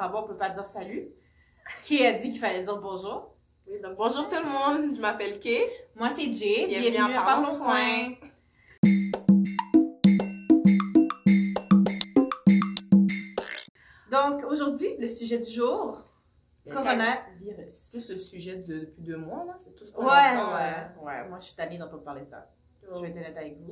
arabe, on peut pas dire salut. Qui a dit qu'il fallait dire bonjour? Oui, donc bonjour tout le monde, je m'appelle Kay. Moi, c'est Jay. Bienvenue Bienvenue à Parlons Soin. Donc, aujourd'hui, le sujet du jour, coronavirus. Plus le sujet de, depuis deux mois, là, c'est tout ce qu'on Ouais, entend. ouais, euh, ouais. Moi, je suis tannée d'entendre parler de ça. Je vais être honnête avec vous.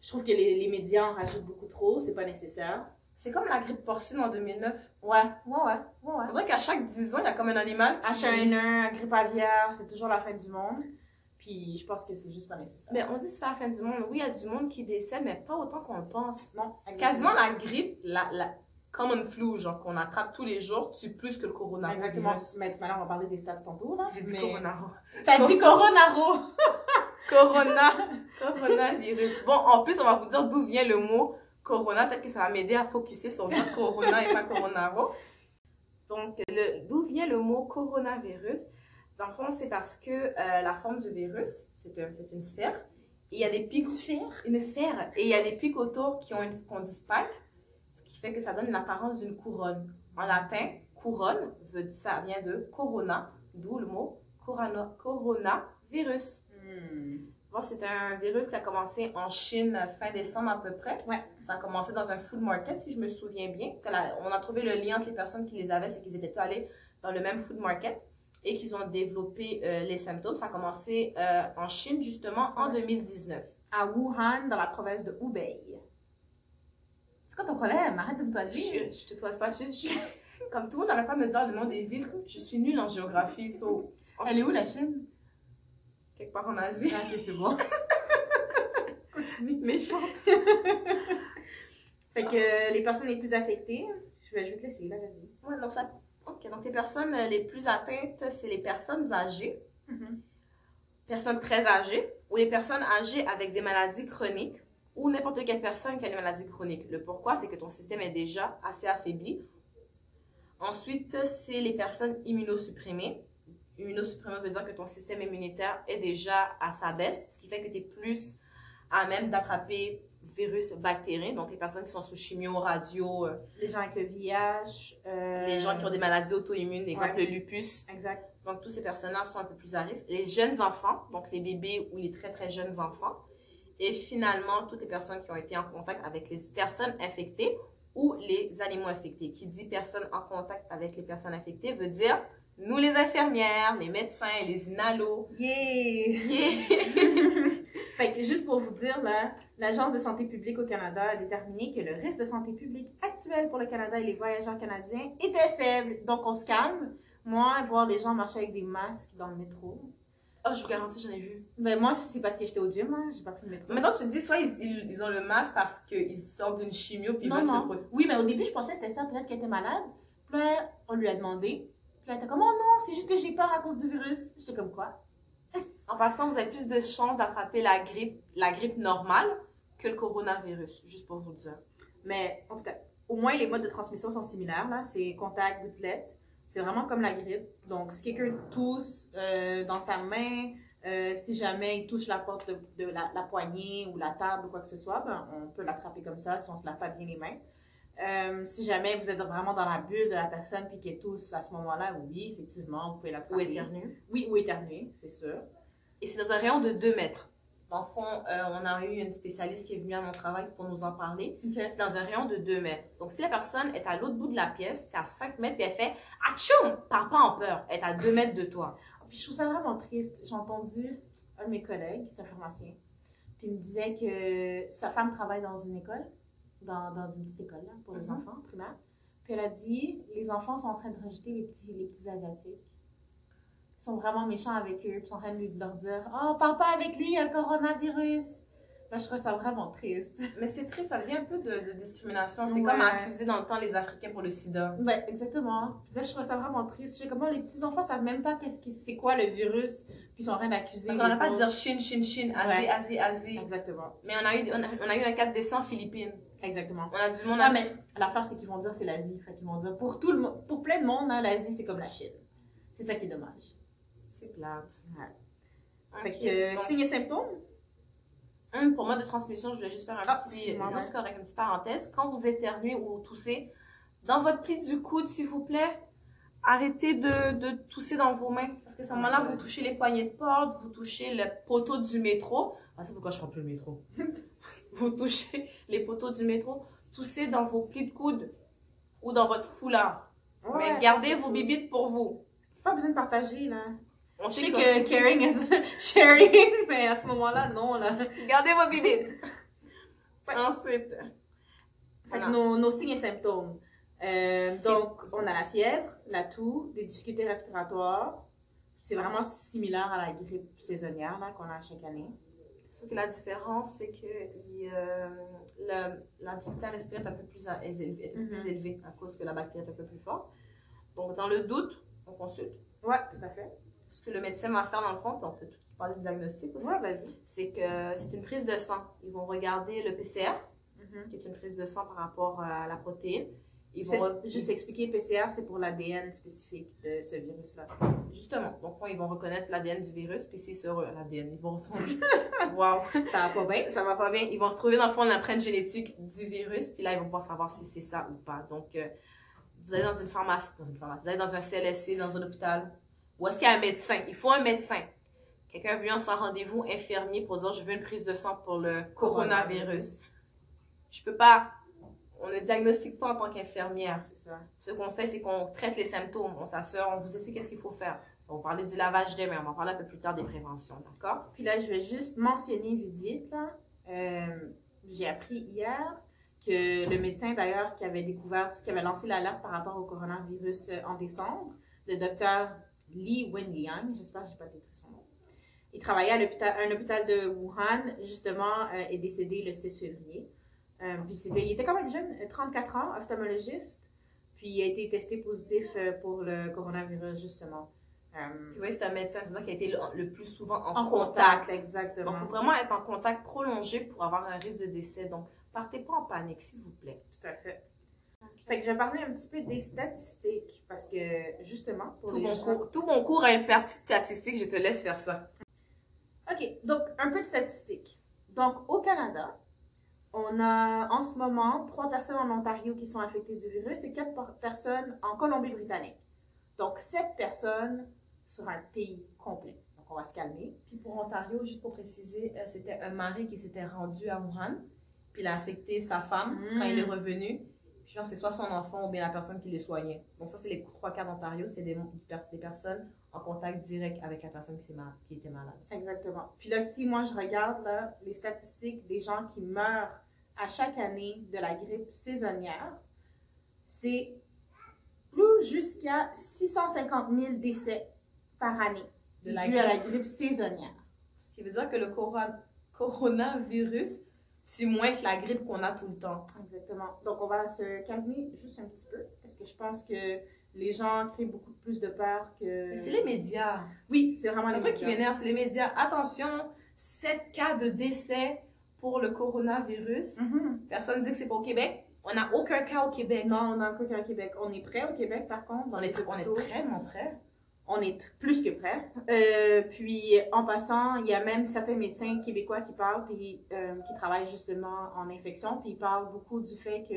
Je trouve que les, les médias en rajoutent beaucoup trop, c'est pas nécessaire. C'est comme la grippe porcine en 2009. Ouais, ouais, ouais, ouais, ouais. dirait qu'à chaque 10 ans, il y a comme un animal. qui- H1N1, grippe aviaire, c'est toujours la fin du monde. Puis je pense que c'est juste pas nécessaire. Mais on dit que c'est pas la fin du monde. Oui, il y a du monde qui décède, mais pas autant qu'on le pense. non, Quasiment la grippe, la, la common flu, genre qu'on attrape tous les jours, tue plus que le coronavirus. Exactement. Mais tout à l'heure, on va parler des stats tantôt, là. J'ai dit Mais- coronaro. T'as dit coronaro! Corona. Coronavirus. Bon, en plus, on va vous dire d'où vient le mot corona. Peut-être que ça va m'aider à focuser sur dire corona et pas coronaro. Donc, le- d'où vient le mot coronavirus? Dans le fond, c'est parce que euh, la forme du virus, c'est un- c'est une sphère. Et il y a des pics. Sphère? Une sphère. Et il y a des pics autour qui ont une, qu'on ce qui fait que ça donne l'apparence d'une couronne. En latin, couronne, veut, ça vient de corona, d'où le mot corona, coronavirus. Hmm. Bon, c'est un virus qui a commencé en Chine fin décembre à peu près. Ouais. Ça a commencé dans un food market, si je me souviens bien. On a trouvé le lien entre les personnes qui les avaient, c'est qu'ils étaient tous allés dans le même food market et qu'ils ont développé euh, les symptômes. Ça a commencé euh, en Chine, justement, en 2019. À Wuhan, dans la province de Hubei. C'est quoi ton problème? Arrête de me Je, toisir. je te toise pas, je, je- comme tout le monde n'arrête pas de me dire le nom des villes, je suis nulle en géographie. so- Elle est où la Chine? Quelque part en Asie. Ah, ok, c'est bon. Méchante. Fait que les personnes les plus affectées, je vais, je vais te laisser, là, vas-y. Ouais, donc, la- ok, donc les personnes euh, les plus atteintes, c'est les personnes âgées. personnes très âgées ou les personnes âgées avec des maladies chroniques ou n'importe quelle personne qui a des maladies chroniques. Le pourquoi, c'est que ton système est déjà assez affaibli. Ensuite, c'est les personnes immunosupprimées. Immunosupprimé veut dire que ton système immunitaire est déjà à sa baisse, ce qui fait que tu es plus à même d'attraper virus bactériens, donc les personnes qui sont sous chimio, radio, euh, Les gens avec le VIH. euh, les gens qui ont des maladies auto-immunes, exemple Ouais. le lupus, Exact. donc, tous ces personnes-là sont un peu plus à risque. Les jeunes enfants, donc les bébés ou les très très jeunes enfants. Et finalement, toutes les personnes qui ont été en contact avec les personnes infectées ou les animaux infectés. Qui dit personne en contact avec les personnes infectées veut dire nous les infirmières, les médecins, les inalos. Yeah! Yeah. Fait que juste pour vous dire, là, l'Agence de santé publique au Canada a déterminé que le risque de santé publique actuel pour le Canada et les voyageurs canadiens était faible. Donc, on se calme. Moi, voir les gens marcher avec des masques dans le métro. Oh, je vous garantis, j'en ai vu. Ben, moi, c'est parce que j'étais au gym, hein, j'ai pas pris le métro. Maintenant, tu te dis, soit ils, ils, ils ont le masque parce qu'ils sortent d'une chimio puis ils Non, veulent se non. protéger. Oui, mais au début, je pensais que c'était ça, peut-être qu'elle était malade. Puis là, on lui a demandé. Puis elle était comme, oh non, c'est juste que j'ai peur à cause du virus. J'étais comme quoi? En passant, vous avez plus de chances d'attraper la grippe, la grippe normale que le coronavirus, juste pour vous dire. Mais en tout cas, au moins les modes de transmission sont similaires. là. C'est contact, gouttelette. C'est vraiment comme la grippe. Donc, si quelqu'un tousse euh, dans sa main, euh, si jamais il touche la porte de, de la, la poignée ou la table ou quoi que ce soit, ben, on peut l'attraper comme ça si on se lave pas bien les mains. Euh, si jamais vous êtes vraiment dans la bulle de la personne puis qu'elle tousse à ce moment-là, oui, effectivement, vous pouvez Ou l'attraper. éternue. Oui, ou éternuer, c'est sûr. Et c'est dans un rayon de 2 mètres. Dans le fond, euh, on a eu une spécialiste qui est venue à mon travail pour nous en parler. C'est dans un rayon de 2 mètres. Donc, si la personne est à l'autre bout de la pièce, t'es à 5 mètres, puis elle fait « Atchoum! » Parle pas en peur. Elle est à 2 mètres de toi. Puis je trouve ça vraiment triste. J'ai entendu un de mes collègues, qui est un pharmacien, puis il me disait que sa femme travaille dans une école, dans, dans une petite école là, pour les Mhm. enfants primaires. Puis elle a dit les enfants sont en train de rejeter les petits, les petits Asiatiques. Ils sont vraiment méchants avec eux, puis ils sont en train de leur dire Oh, parle pas avec lui, il y a le coronavirus. Là, je trouve ça vraiment triste. Mais c'est triste, ça devient un peu de, de discrimination. C'est Ouais. comme accuser dans le temps les Africains pour le sida. Ben, exactement. Puis là, je trouve ça vraiment triste. Je sais comment les petits enfants savent même pas qu'est-ce que c'est quoi le virus, puis ils sont en train d'accuser. On n'a pas de dire Chine, Chine, Chine, Asie, Ouais. Asie, Asie. Exactement. Mais on a eu, on a, on a eu un cas de décès en Philippines. Exactement. On a du monde Ah, à mais l'affaire, c'est qu'ils vont dire c'est l'Asie. Fait qu'ils vont dire pour tout le monde, pour plein de monde, hein, l'Asie, c'est comme la Chine. C'est ça qui est dommage. C'est plate. Ouais. Fait que, donc, signes et symptômes, hum, pour moi, de transmission, je voulais juste faire un Ah, petit. non, ouais. correct, une petite parenthèse. Quand vous éternuez ou toussez, Dans votre pli du coude, s'il vous plaît, arrêtez de, de tousser dans vos mains. Parce que à ce moment-là, vous touchez les poignées de porte, vous touchez le poteau du métro. Ah, c'est pourquoi je prends plus le métro. vous touchez les poteaux du métro. Toussez dans vos plis de coude ou dans votre foulard. Ouais, Mais gardez vos bibites pour vous. Pas besoin de partager, là. On sait que caring is sharing, mais à ce moment-là, non, là. Gardez vos bibites. Ensuite. Voilà. nos, nos signes et symptômes. Euh, C'est- donc, on a la fièvre, la toux, des difficultés respiratoires. C'est vraiment similaire à la grippe saisonnière là, qu'on a chaque année. Sauf que la différence, c'est que il, euh, le- la difficulté à respirer est un peu plus, élevée, plus Mhm. élevée à cause que la bactérie est un peu plus forte. Donc, dans le doute, on consulte. Ouais, tout à fait. Ce que le médecin va faire dans le fond, on peut tout parler du diagnostic aussi, Ouais, vas-y. c'est que c'est une prise de sang. Ils vont regarder le PCR, Mhm. qui est une prise de sang par rapport à la protéine. Ils vont Juste expliquer, PCR, c'est pour l'ADN spécifique de ce virus-là. Justement, donc ils vont reconnaître l'ADN du virus, puis c'est sur eux, l'ADN, ils vont retrouver. Waouh! Ça va pas bien? ça va pas bien. Ils vont retrouver dans le fond l'empreinte génétique du virus, puis là, ils vont pouvoir savoir si c'est ça ou pas. Donc, euh, vous allez dans une pharmacie, dans une pharmacie, vous allez dans un CLSC, dans un hôpital, où est-ce qu'il y a un médecin? Il faut un médecin. Quelqu'un vient sans rendez-vous, infirmier, pour dire, je veux une prise de sang pour le coronavirus. Je peux pas, on ne diagnostique pas en tant qu'infirmière. C'est ça. Ce qu'on fait, c'est qu'on traite les symptômes, on s'assure, on vous explique qu'est-ce qu'il faut faire. On va parler du lavage des mains, on va parler un peu plus tard des préventions, d'accord? Puis là, je vais juste mentionner vite vite, là. euh, j'ai appris hier que le médecin, d'ailleurs, qui avait découvert, qui avait lancé l'alerte par rapport au coronavirus euh, en décembre, le docteur Li Wenliang, j'espère que je n'ai pas détruit son nom. Il travaillait à l'hôpital, un hôpital de Wuhan, justement, euh, est décédé le 6 février. Euh, puis c'était- il était quand même jeune, euh, 34 ans, ophtalmologiste. Puis il a été testé positif euh, pour le coronavirus, justement. Euh, Puis oui, c'est un médecin, c'est-à-dire qui a été le, le plus souvent en, en contact. contact, exactement. Il faut vraiment être en contact prolongé pour avoir un risque de décès. Donc, partez pas en panique, s'il vous plaît. Tout à fait. Fait que je vais parler un petit peu des statistiques parce que justement pour Tout les mon, gens- cours, tout mon cours a une partie statistique, je te laisse faire ça. Ok, donc un peu de statistiques. Donc au Canada, on a en ce moment trois personnes en Ontario qui sont affectées du virus et quatre personnes en Colombie-Britannique. Donc sept personnes sur un pays complet. Donc on va se calmer. Puis pour Ontario, juste pour préciser, euh, c'était un mari qui s'était rendu à Wuhan, puis il a affecté sa femme Mm. quand il est revenu. Puis c'est soit son enfant ou bien la personne qui les soignait. Donc ça, c'est les trois quarts d'Ontario, des, des personnes en contact direct avec la personne qui, s'est mal- qui était malade. Exactement. Puis là, si moi je regarde là, les statistiques des gens qui meurent à chaque année de la grippe saisonnière, c'est plus jusqu'à 650 000 décès par année De la dû à la grippe. saisonnière. Ce qui veut dire que le coron- coronavirus tue moins que la grippe qu'on a tout le temps. Exactement. Donc on va se calmer juste un petit peu parce que je pense que les gens créent beaucoup plus de peur que. Mais c'est les médias. Oui, c'est vraiment C'est les vrai qui médias. m'énerve, c'est les médias. Attention, 7 cas de décès pour le coronavirus. Mhm. Personne ne dit que c'est pas au Québec. On n'a aucun cas au Québec. Non, on n'a aucun cas au Québec. On est prêt au Québec par contre. dans On les est, on est hôpitaux. vraiment prêts. On est plus que prêt. Euh, puis, en passant, il y a même certains médecins québécois qui parlent, puis euh, qui travaillent justement en infection, puis ils parlent beaucoup du fait que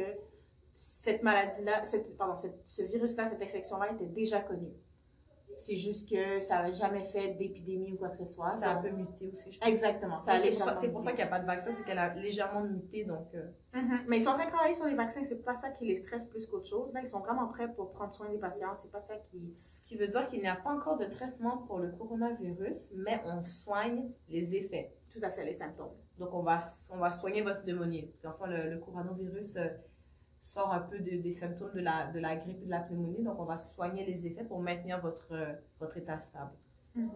cette maladie-là, cette- pardon, cette- ce virus-là, cette infection-là était déjà connue. C'est juste que ça n'avait jamais fait d'épidémie ou quoi que ce soit. Ça a un peu muté aussi, je pense. Exactement, C'est pour ça, pour qu'il n'y a pas de vaccin, c'est qu'elle a légèrement muté. Donc, euh, Mhm. Mais ils sont en train de travailler sur les vaccins, c'est pas ça qui les stresse plus qu'autre chose. Là, ils sont vraiment prêts pour prendre soin des patients, c'est pas ça qui. ce qui veut dire qu'il n'y a pas encore de traitement pour le coronavirus, mais on soigne les effets. Tout à fait, les symptômes. Donc, on va, on va soigner votre pneumonie. Enfin, le, le coronavirus euh, sort un peu de- des symptômes de la, de la grippe et de la pneumonie. Donc, on va soigner les effets pour maintenir votre, euh, votre état stable. Mhm.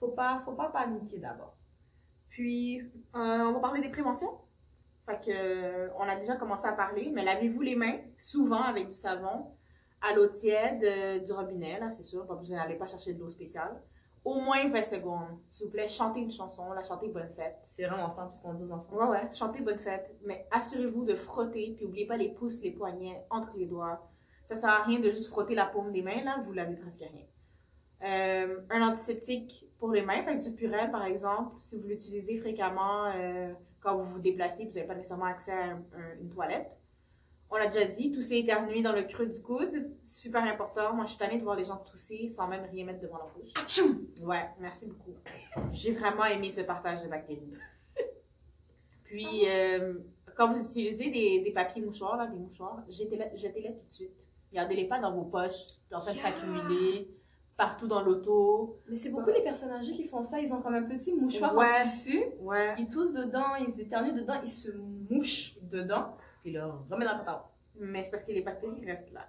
Faut pas, faut pas paniquer d'abord. Puis, euh, on va parler des préventions. Fait que, euh, on a déjà commencé à parler, mais lavez-vous les mains, souvent avec du savon, à l'eau tiède, euh, du robinet, là, c'est sûr, pas besoin d'aller pas chercher de l'eau spéciale. Au moins 20 secondes. S'il vous plaît, chantez une chanson, la chantez Bonne Fête. C'est vraiment simple ce qu'on dit aux enfants. Ouais, ouais, chantez Bonne Fête, mais assurez-vous de frotter, puis oubliez pas les pouces, les poignets, entre les doigts. Ça sert à rien de juste frotter la paume des mains, là, vous lavez presque rien. Euh, un antiseptique pour les mains, fait du purel par exemple, si vous l'utilisez fréquemment euh, quand vous vous déplacez, vous n'avez pas nécessairement accès à un- un- une toilette. On l'a déjà dit, tousser éternuer dans le creux du coude, super important. Moi, je suis tannée de voir les gens tousser sans même rien mettre devant leur bouche. Ouais, merci beaucoup. J'ai vraiment aimé ce partage de bactéries. Puis, euh, quand vous utilisez des, des papiers mouchoirs, là, des mouchoirs, jetez-les jetez-les tout de suite. Gardez-les pas dans vos poches, en train de s'accumuler partout dans l'auto. Mais c'est beaucoup les personnes âgées qui font ça. Ils ont comme un petit mouchoir Ouais. en tissu. Ouais. Ils toussent dedans, ils éternuent dedans, ils se mouchent dedans. Puis là, on remet dans le pantalon. Mais c'est parce que les bactéries restent là.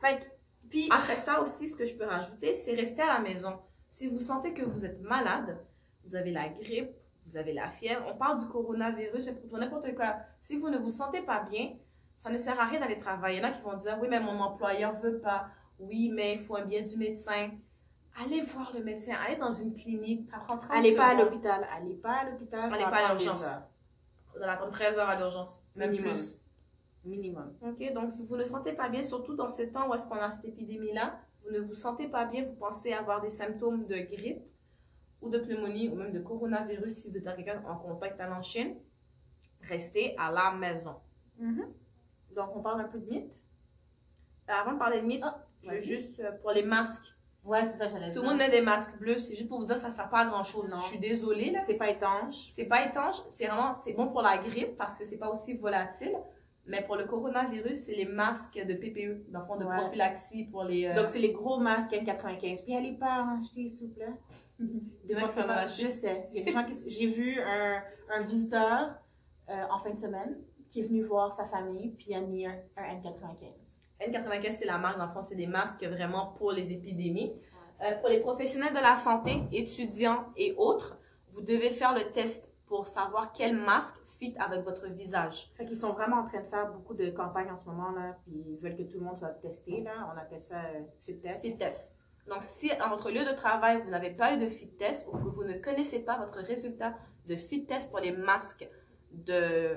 Fait que, puis, Après ça aussi, ce que je peux rajouter, c'est rester à la maison. Si vous sentez que vous êtes malade, vous avez la grippe, vous avez la fièvre, on parle du coronavirus, mais pour n'importe quoi. Si vous ne vous sentez pas bien, ça ne sert à rien d'aller travailler. Il y en a qui vont dire, oui, mais mon employeur veut pas. Oui, mais il faut un billet du médecin. Allez voir le médecin, allez dans une clinique, ça prend 30 allez pas à l'hôpital. Allez pas à l'hôpital. Allez pas à l'urgence. Vous allez attendre 13 heures à l'urgence, même Minimum. plus. Minimum. Ok, donc si vous ne sentez pas bien, surtout dans ces temps où est-ce qu'on a cette épidémie-là, vous ne vous sentez pas bien, vous pensez avoir des symptômes de grippe ou de pneumonie ou même de coronavirus si vous êtes quelqu'un en contact en Chine, restez à la maison. Donc, on parle un peu de mythes. Euh, Avant de parler de mythes, je veux vas-y. juste euh, pour les masques. Ouais, c'est ça, j'allais Tout le monde met des masques bleus, c'est juste pour vous dire que ça ne sert pas à grand chose. Non. Je suis désolée là. C'est pas étanche. C'est pas étanche, c'est vraiment c'est bon pour la grippe parce que c'est pas aussi volatile. Mais pour le coronavirus, c'est les masques de PPE, dans le fond de Ouais. prophylaxie pour les. euh, Donc, c'est les gros masques N95. Puis, allez pas en acheter, s'il vous plaît. Je sais. Il y a des gens qui. J'ai vu un, un visiteur euh, en fin de semaine qui est venu voir sa famille, puis il a mis un, un N95. N95, c'est la marque, dans le fond, c'est des masques vraiment pour les épidémies. Euh, pour les professionnels de la santé, étudiants et autres, vous devez faire le test pour savoir quel masque fit avec votre visage. Fait qu'ils sont vraiment en train de faire beaucoup de campagnes en ce moment, là, puis ils veulent que tout le monde soit testé, là. On appelle ça euh, fit test. Fit test. Donc, si à votre lieu de travail, vous n'avez pas eu de fit test ou que vous ne connaissez pas votre résultat de fit test pour les masques de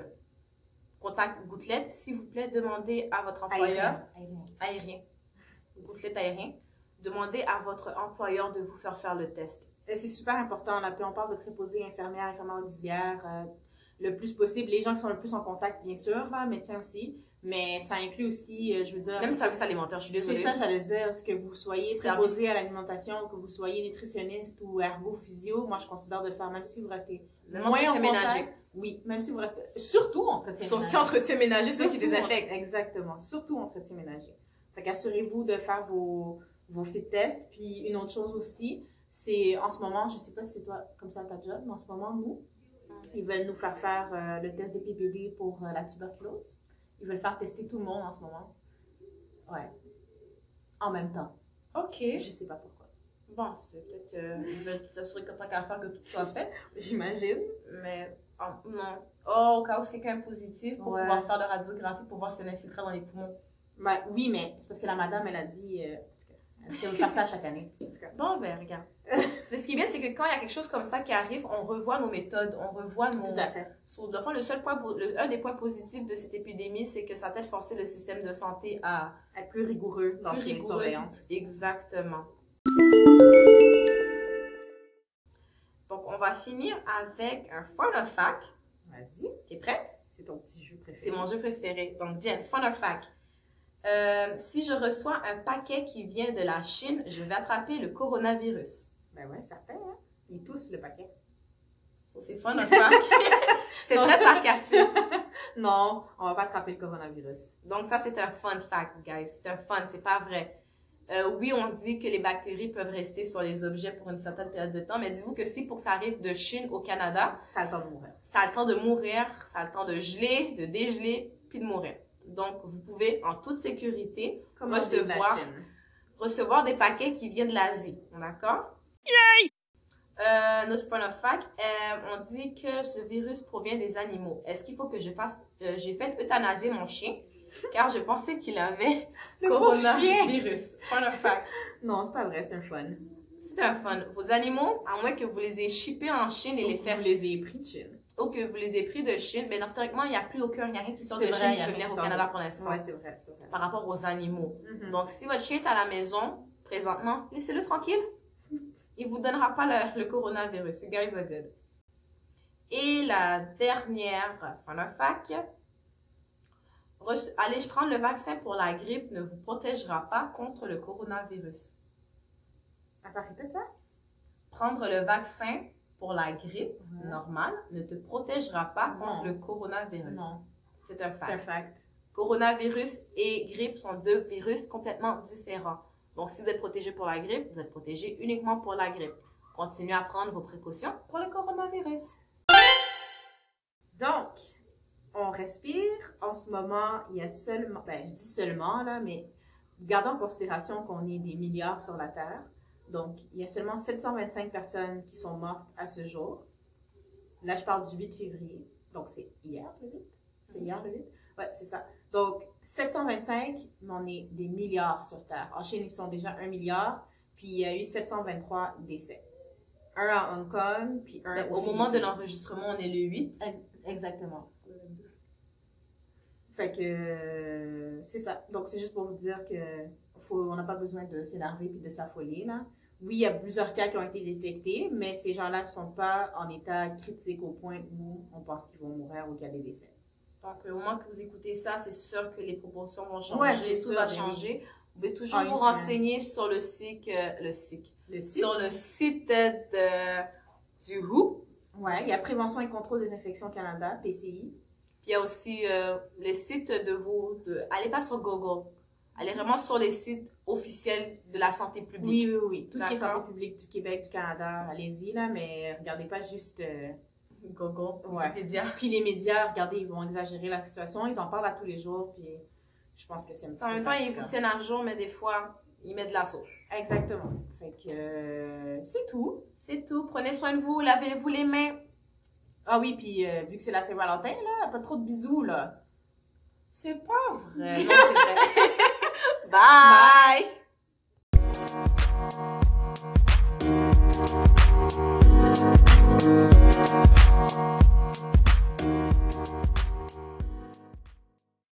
contact gouttelette, s'il vous plaît, demandez à votre employeur Aérien. Gouttelette aérien, demandez à votre employeur de vous faire faire le test. Euh, C'est super important, là. Puis on parle de préposés, infirmières, infirmières auxiliaires, euh, le plus possible. Les gens qui sont le plus en contact, bien sûr, là, médecins aussi. Mais ça inclut aussi, euh, je veux dire. Même service alimentaire, je suis C'est désolée. ça, j'allais dire, ce que vous soyez préposé à l'alimentation, que vous soyez nutritionniste ou ergo physio, moi je considère de faire, même si vous restez Même moins en ménager. Oui, même si vous restez. Surtout entretien Surtout ménager. entretien ménager, ceux qui Surtout en- Exactement, surtout entretien ménager. Fait qu'assurez-vous de faire vos, vos fit tests. Puis une autre chose aussi, c'est en ce moment, je sais pas si c'est toi comme ça ta job, mais en ce moment, nous, ils veulent nous faire faire euh, le test de PPD pour euh, la tuberculose. Ils veulent faire tester tout le monde en ce moment. Ouais. En même temps. Ok. Je sais pas pourquoi. Bon, c'est peut-être qu'ils veulent s'assurer qu'en tant qu'à faire que tout soit fait. J'imagine. Mais ah, non. Oh, au cas où c'est quelqu'un positif, pour Ouais. pouvoir faire de radiographie, pour voir si c'est infiltré dans les poumons. Ben, oui, mais c'est parce que la madame, elle a dit. Euh, elle veut faire ça chaque année. Bon, ben, regarde. Ce qui est bien, c'est que quand il y a quelque chose comme ça qui arrive, on revoit nos méthodes, on revoit nos. Tout à fait. Sur le fond, le seul point, le- un des points positifs de cette épidémie, c'est que ça a peut-être forcé le système de santé à Être plus rigoureux dans plus ses rigoureux. surveillances. Exactement. Va finir avec un fun fact. Vas-y. T'es prête? C'est ton petit jeu préféré. C'est mon jeu préféré. Donc, Jen, fun fact. Euh, si je reçois un paquet qui vient de la Chine, je vais attraper le coronavirus. Ben ouais, certain, hein? Ils tous le paquet. Ça, c'est fun fact. c'est très sarcastique. Non, on va pas attraper le coronavirus. Donc, ça, c'est un fun fact, guys. C'est un fun, c'est pas vrai. Euh, oui, on dit que les bactéries peuvent rester sur les objets pour une certaine période de temps, mais dites-vous que si pour que ça arrive de Chine au Canada, Ça a le temps de mourir. ça a le temps de mourir, ça a le temps de geler, de dégeler, puis de mourir. Donc, vous pouvez, en toute sécurité, Recevoir. recevoir des paquets qui viennent de l'Asie. D'accord? Euh, notre fun of fact, euh, on dit que ce virus provient des animaux. Est-ce qu'il faut que je fasse... euh, J'ai fait euthanasier mon chien, car je pensais qu'il avait Le coronavirus. Fun of fact. Non, c'est pas vrai, c'est un fun. C'est un fun. Vos animaux, à moins que vous les ayez shippés en Chine et les Ou faire... Vous les ayez pris de Chine. Ou que vous les ayez pris de Chine, mais non, théoriquement, il n'y a plus aucun... Il n'y a rien qui sort de vrai, Chine qui peut venir au Canada pour l'instant. Ouais, c'est vrai, c'est vrai. Par rapport aux animaux. Mhm. Donc, si votre chien est à la maison, présentement, laissez-le tranquille. Il vous donnera pas le, le coronavirus. You guys are good. Et la dernière fun of fact, Aller prendre le vaccin pour la grippe ne vous protégera pas contre le coronavirus. Attends, répète ça. Prendre le vaccin pour la grippe Non. normale ne te protégera pas contre Non. le coronavirus. Non, C'est un c'est un fact. fact. Coronavirus et grippe sont deux virus complètement différents. Donc, si vous êtes protégé pour la grippe, vous êtes protégé uniquement pour la grippe. Continuez à prendre vos précautions pour le coronavirus. Donc, on respire. En ce moment, il y a seulement, ben, je dis seulement, là, mais gardons en considération qu'on est des milliards sur la Terre. Donc, il y a seulement 725 personnes qui sont mortes à ce jour. Là, je parle du 8 février. Donc, c'est hier, le 8? C'était hier, le 8? Ouais, c'est ça. Donc, 725, mais on est des milliards sur Terre. En Chine, ils sont déjà 1 milliard, puis il y a eu 723 décès. Un à Hong Kong, puis un Au aux moment de l'enregistrement, on est le 8. Exactement. Fait que euh, c'est ça. Donc c'est juste pour vous dire que faut, on n'a pas besoin de s'énerver puis de s'affoler là. Oui, il y a plusieurs cas qui ont été détectés, mais ces gens-là ne sont pas en état critique au point où on pense qu'ils vont mourir ou qu'il y a des décès. Donc, au moment que vous écoutez ça, c'est sûr que les proportions vont changer, Ouais, c'est tout sûr, va oui. changer. Vous pouvez toujours En une vous semaine. renseigner sur le site, euh, le site, Le site? sur le site de, du WHO. Ouais, il y a Prévention et Contrôle des infections Canada, PCI. Puis il y a aussi euh, le site de vos... De, allez pas sur Google. Allez vraiment sur les sites officiels de la santé Oui, publique. oui, oui. Tout ce qui est santé publique du Québec, du Canada, allez-y là, mais regardez pas juste. euh, Google, Ouais. Wikipédia. Puis les médias, regardez, ils vont exagérer la situation. Ils en parlent à tous les jours. Puis je pense que c'est un petit En peu même temps, ils vous tiennent à jour, mais des fois, ils mettent de la sauce. Exactement. Fait que euh, c'est tout. C'est tout. Prenez soin de vous. Lavez-vous les mains. Ah oui, puis euh, vu que c'est la Saint-Valentin, là, pas trop de bisous, là. C'est pas vrai. Non, c'est vrai. Bye! Bye.